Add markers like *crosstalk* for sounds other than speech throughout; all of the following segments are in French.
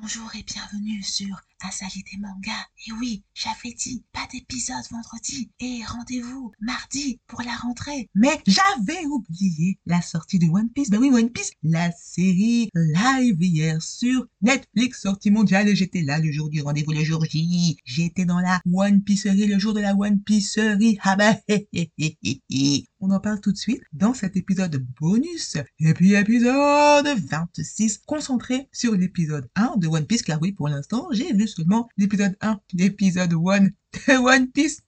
Bonjour et bienvenue sur Asalite Manga. Et oui, j'avais dit pas d'épisode vendredi et rendez-vous mardi pour la rentrée. Mais j'avais oublié la sortie de One Piece. Ben oui, One Piece, la série live hier sur Netflix, sortie mondiale. Et j'étais là le jour du rendez-vous, le jour J. J'étais dans la One Piecerie, le jour de la One Piecerie. Ah ben, On en parle tout de suite dans cet épisode bonus. Et puis épisode 26, concentré sur l'épisode 1 de One Piece, car oui, pour l'instant, j'ai vu seulement l'épisode 1, l'épisode 1 de One Piece.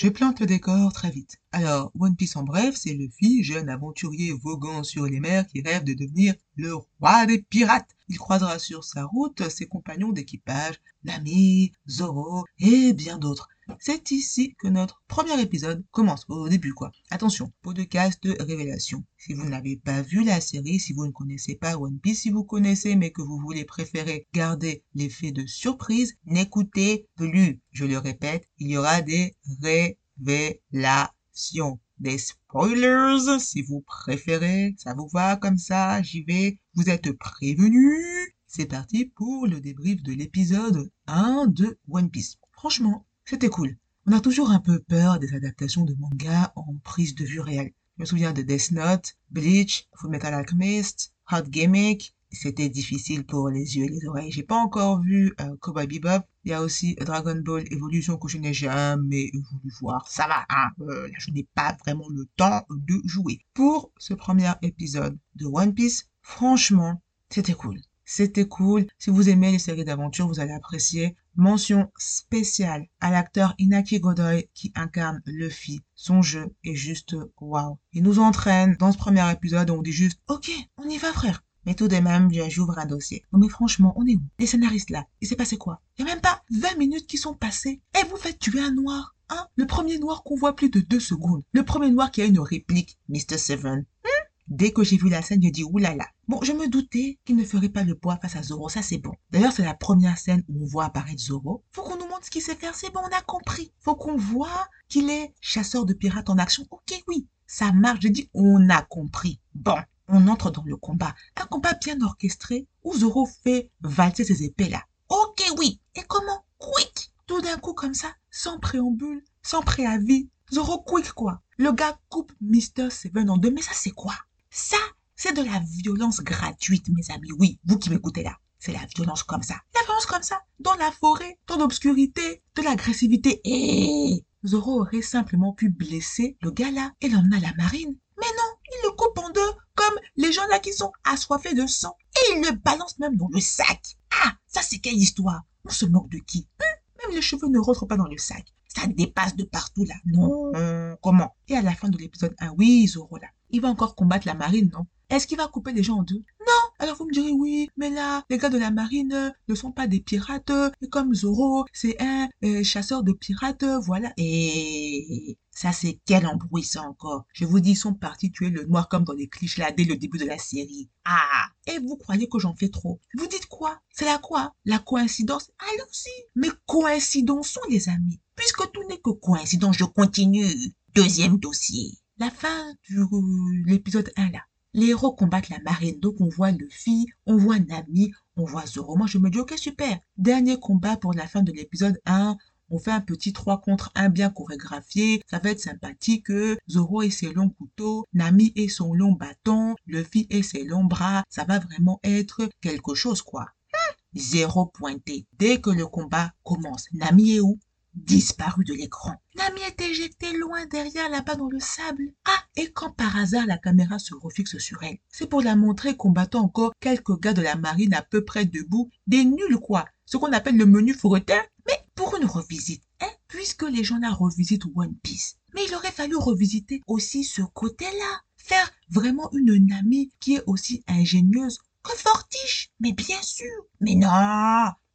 Je plante le décor très vite. Alors, One Piece en bref, c'est Luffy, jeune aventurier voguant sur les mers qui rêve de devenir le roi des pirates. Il croisera sur sa route ses compagnons d'équipage, Nami, Zoro et bien d'autres. C'est ici que notre premier épisode commence, au début quoi. Attention, podcast de révélation. Si vous n'avez pas vu la série, si vous ne connaissez pas One Piece, si vous connaissez mais que vous voulez préférer garder l'effet de surprise, n'écoutez plus. Je le répète, il y aura des révélations. Des spoilers, si vous préférez. Ça vous va comme ça, j'y vais. Vous êtes prévenus? C'est parti pour le débrief de l'épisode 1 de One Piece. Franchement, c'était cool. On a toujours un peu peur des adaptations de manga en prise de vue réelle. Je me souviens de Death Note, Bleach, Full Metal Alchemist, Hot Gimmick. C'était difficile pour les yeux et les oreilles. J'ai pas encore vu euh, Cowboy Bebop. Il y a aussi Dragon Ball Evolution que je n'ai jamais voulu voir. Ça va, hein. Euh, je n'ai pas vraiment le temps de jouer. Pour ce premier épisode de One Piece, franchement, c'était cool. C'était cool. Si vous aimez les séries d'aventure, vous allez apprécier. Mention spéciale à l'acteur Inaki Godoy qui incarne Luffy. Son jeu est juste waouh. Il nous entraîne dans ce premier épisode on dit juste OK, on y va frère. Mais tout de même, j'ouvre un dossier. Non mais franchement, on est où? Les scénaristes là, il s'est passé quoi? Il a même pas 20 minutes qui sont passées et vous faites tuer un noir. Hein? Le premier noir qu'on voit plus de deux secondes. Le premier noir qui a une réplique, Mr. Seven. Dès que j'ai vu la scène, je dis oulala. Bon, je me doutais qu'il ne ferait pas le poids face à Zoro, ça c'est bon. D'ailleurs, c'est la première scène où on voit apparaître Zoro. Faut qu'on nous montre ce qu'il sait faire, c'est bon, on a compris. Faut qu'on voit qu'il est chasseur de pirates en action. Ok, oui, ça marche. Je dis on a compris. Bon, on entre dans le combat. Un combat bien orchestré où Zoro fait valser ses épées là. Ok, oui. Et comment? Quick Tout d'un coup comme ça, sans préambule, sans préavis. Zoro quick quoi. Le gars coupe Mr. Seven en deux. Mais ça c'est quoi? Ça, c'est de la violence gratuite, mes amis. Oui, vous qui m'écoutez là. C'est la violence comme ça. La violence comme ça. Dans la forêt, dans l'obscurité, de l'agressivité. Et Zoro aurait simplement pu blesser le gars là et l'emmener à la marine. Mais non, il le coupe en deux, comme les gens là qui sont assoiffés de sang. Et il le balance même dans le sac. Ah, ça c'est quelle histoire? On se moque de qui? Hein? Même les cheveux ne rentrent pas dans le sac. Ça dépasse de partout là. Non, comment? Et à la fin de l'épisode 1, oui, Zoro là, il va encore combattre la marine, non? Est-ce qu'il va couper les gens en deux? Non Vous me direz oui, mais là, les gars de la marine ne sont pas des pirates, et comme Zoro, c'est un euh, chasseur de pirates, voilà. Et ça, c'est quel embrouille ça encore Je vous dis, ils sont partis tuer le noir comme dans les clichés là dès le début de la série. Ah Et vous croyez que j'en fais trop? Vous dites quoi? C'est la quoi? La coïncidence? Allons-y Mais coïncidons les amis Puisque tout n'est que coïncidence, je continue. Deuxième dossier la fin de l'épisode 1 là. Les héros combattent la marine, donc on voit Luffy, on voit Nami, on voit Zoro. Moi je me dis ok super. Dernier combat pour la fin de l'épisode 1. On fait un petit 3 contre 1 bien chorégraphié. Ça va être sympathique. Zoro et ses longs couteaux, Nami et son long bâton, Luffy et ses longs bras. Ça va vraiment être quelque chose quoi. Zéro pointé. Dès que le combat commence, Nami est où? Disparu de l'écran. Nami est éjectée loin derrière là-bas dans le sable. Ah, et quand par hasard la caméra se refixe sur elle, c'est pour la montrer combattant encore quelques gars de la marine à peu près debout, des nuls quoi, ce qu'on appelle le menu fretin, mais pour une revisite, hein, puisque les gens là revisitent One Piece. Mais il aurait fallu revisiter aussi ce côté-là, faire vraiment une Nami qui est aussi ingénieuse que Fortiche. Mais bien sûr. Mais non,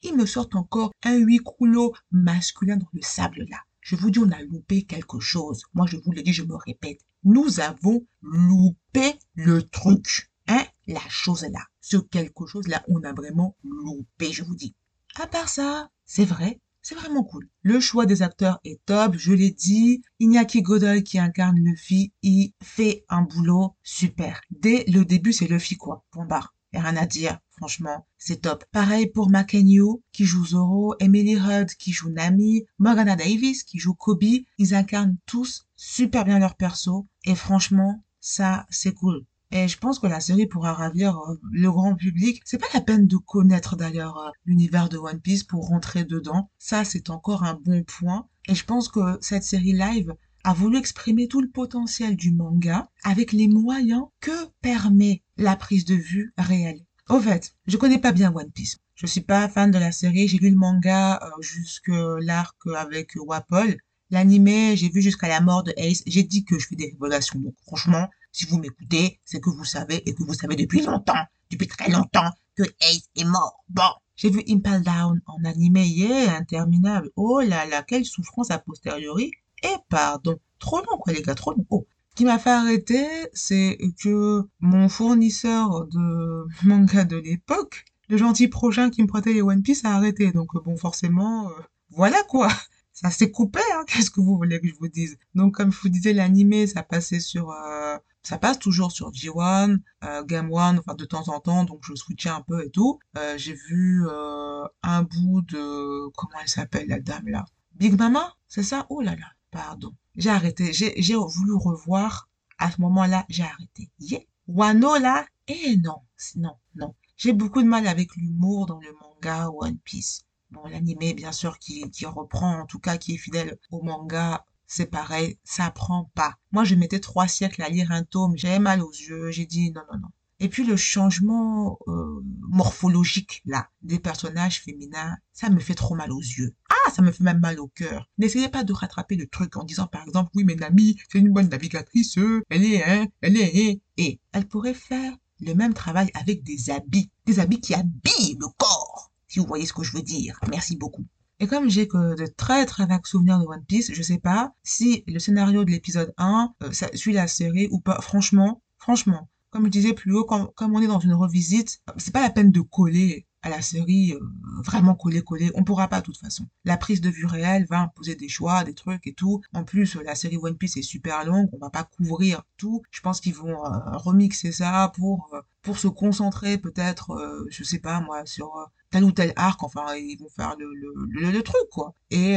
ils me sortent encore un huit coulots masculin dans le sable là. Je vous dis, on a loupé quelque chose. Moi, je vous le dis, je me répète. Nous avons loupé le truc. Hein? La chose là. Ce quelque chose là, on a vraiment loupé, je vous dis. À part ça, c'est vrai, C'est vraiment cool. Le choix des acteurs est top, je l'ai dit. Iñaki Godoy qui incarne Luffy, il fait un boulot super. Dès le début, c'est Luffy quoi. Point barre. Rien à dire, franchement, c'est top. Pareil pour Makenyu qui joue Zoro, Emily Rudd qui joue Nami, Morgana Davis qui joue Kobe. Ils incarnent tous super bien leur perso. Et franchement, ça, c'est cool. Et je pense que la série pourra ravir euh, le grand public. C'est pas la peine de connaître d'ailleurs euh, l'univers de One Piece pour rentrer dedans. Ça, c'est encore un bon point. Et je pense que cette série live a voulu exprimer tout le potentiel du manga avec les moyens que permet la prise de vue réelle. Au fait, je connais pas bien One Piece. Je suis pas fan de la série. J'ai lu le manga euh, jusque l'arc avec Wapol. L'animé, j'ai vu jusqu'à la mort de Ace. J'ai dit que je fais des révélations. Donc franchement, si vous m'écoutez, c'est que vous savez et que vous savez depuis longtemps, depuis très longtemps, que Ace est mort. Bon. J'ai vu Impel Down en animé hier, interminable. Oh là là, quelle souffrance a posteriori. Et pardon, trop long quoi les gars, trop long. Oh. Ce qui m'a fait arrêter, c'est que mon fournisseur de *laughs* manga de l'époque, le gentil prochain qui me prêtait les One Piece a arrêté. Donc bon, forcément, euh, voilà quoi. *laughs* Ça s'est coupé, hein, qu'est-ce que vous voulez que je vous dise? Donc comme je vous disais, l'animé, ça passait sur... Euh, ça passe toujours sur G1, euh, Game One, enfin de temps en temps, donc je switchais un peu et tout. Euh, j'ai vu euh, un bout de... Comment elle s'appelle la dame là? Big Mama? C'est ça? Oh là là, pardon. J'ai arrêté, j'ai voulu revoir. À ce moment-là, j'ai arrêté. Yeah. Wano là? Eh non, non, non. J'ai beaucoup de mal avec l'humour dans le manga One Piece. Bon, l'animé, bien sûr, qui, qui reprend, en tout cas, qui est fidèle au manga, c'est pareil, ça prend pas. Moi, je mettais trois siècles à lire un tome, j'avais mal aux yeux, j'ai dit non, non, non. Et puis le changement euh, morphologique là des personnages féminins, ça me fait trop mal aux yeux. Ah, ça me fait même mal au cœur. N'essayez pas de rattraper le truc en disant par exemple oui mais Nami c'est une bonne navigatrice, elle est hein, elle est et elle pourrait faire le même travail avec des habits, des habits qui habillent le corps si vous voyez ce que je veux dire. Merci beaucoup. Et comme j'ai que de très très vagues souvenirs de One Piece, je sais pas si le scénario de l'épisode 1 euh, suit la série ou pas. Franchement, franchement, comme je disais plus haut, comme, comme on est dans une revisite, c'est pas la peine de coller à la série, euh, vraiment coller-coller, on pourra pas de toute façon. La prise de vue réelle va imposer des choix, des trucs et tout. En plus, la série One Piece est super longue, on va pas couvrir tout. Je pense qu'ils vont euh, remixer ça pour euh, pour se concentrer peut-être, je sais pas moi, sur tel ou tel arc. Enfin, ils vont faire le le, le, truc quoi. Et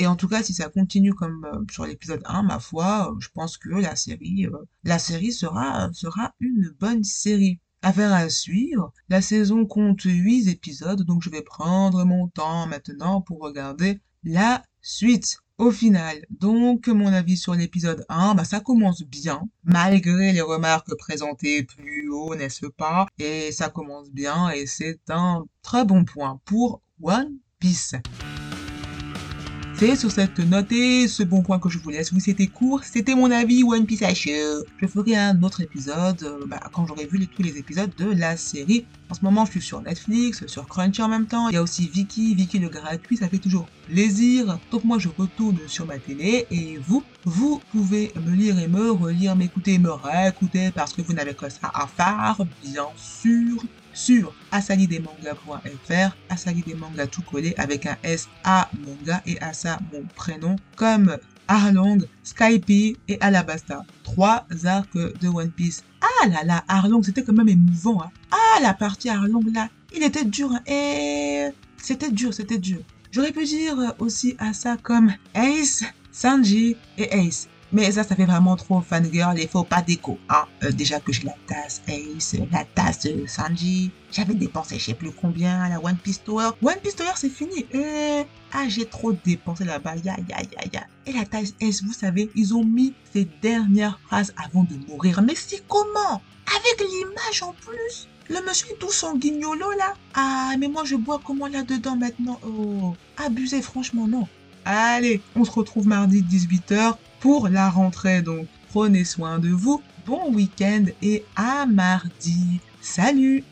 et en tout cas, si ça continue comme sur l'épisode 1, ma foi, je pense que la série, la série sera, sera une bonne série. Affaire à suivre. La saison compte 8 épisodes, donc je vais prendre mon temps maintenant pour regarder la suite. Au final, donc mon avis sur l'épisode 1, bah ça commence bien, malgré les remarques présentées plus haut, n'est-ce pas? Et ça commence bien et c'est un très bon point pour One Piece. Sur cette note et ce bon point que je vous laisse. Oui, c'était court. C'était mon avis One Piece Show. Je ferai un autre épisode euh, bah, quand j'aurai vu tous les épisodes de la série. En ce moment, je suis sur Netflix, sur Crunchy en même temps. Il y a aussi Viki, Viki le gratuit, ça fait toujours plaisir. Donc moi, je retourne sur ma télé et vous, vous pouvez me lire et me relire, m'écouter et me réécouter parce que vous n'avez que ça à faire, bien sûr sur asalidemanga.fr, asalidemanga tout collé avec un S à manga et ça mon prénom comme Arlong, Skype et Alabasta. Trois arcs de One Piece. Ah là là, Arlong, c'était quand même émouvant. Hein. Ah, la partie Arlong là, il était dur. Hein. Et c'était dur, c'était dur. J'aurais pu dire aussi ça comme Ace, Sanji et Ace. Mais ça, ça fait vraiment trop fangirl il faut pas déco. Hein. Déjà que j'ai la tasse Ace, la tasse Sanji. J'avais dépensé je sais plus combien à la One Piece Tower. One Piece Tower, c'est fini. Euh, ah, j'ai trop dépensé là-bas. Ya, ya, ya, ya. Et la tasse Ace, vous savez, ils ont mis ces dernières phrases avant de mourir. Mais c'est comment? Avec l'image en plus le monsieur est tout sanguignolo là. Ah, mais moi je bois comment là-dedans maintenant Oh, abusé, franchement, non. Allez, on se retrouve mardi 18h pour la rentrée. Donc prenez soin de vous. Bon week-end et à mardi. Salut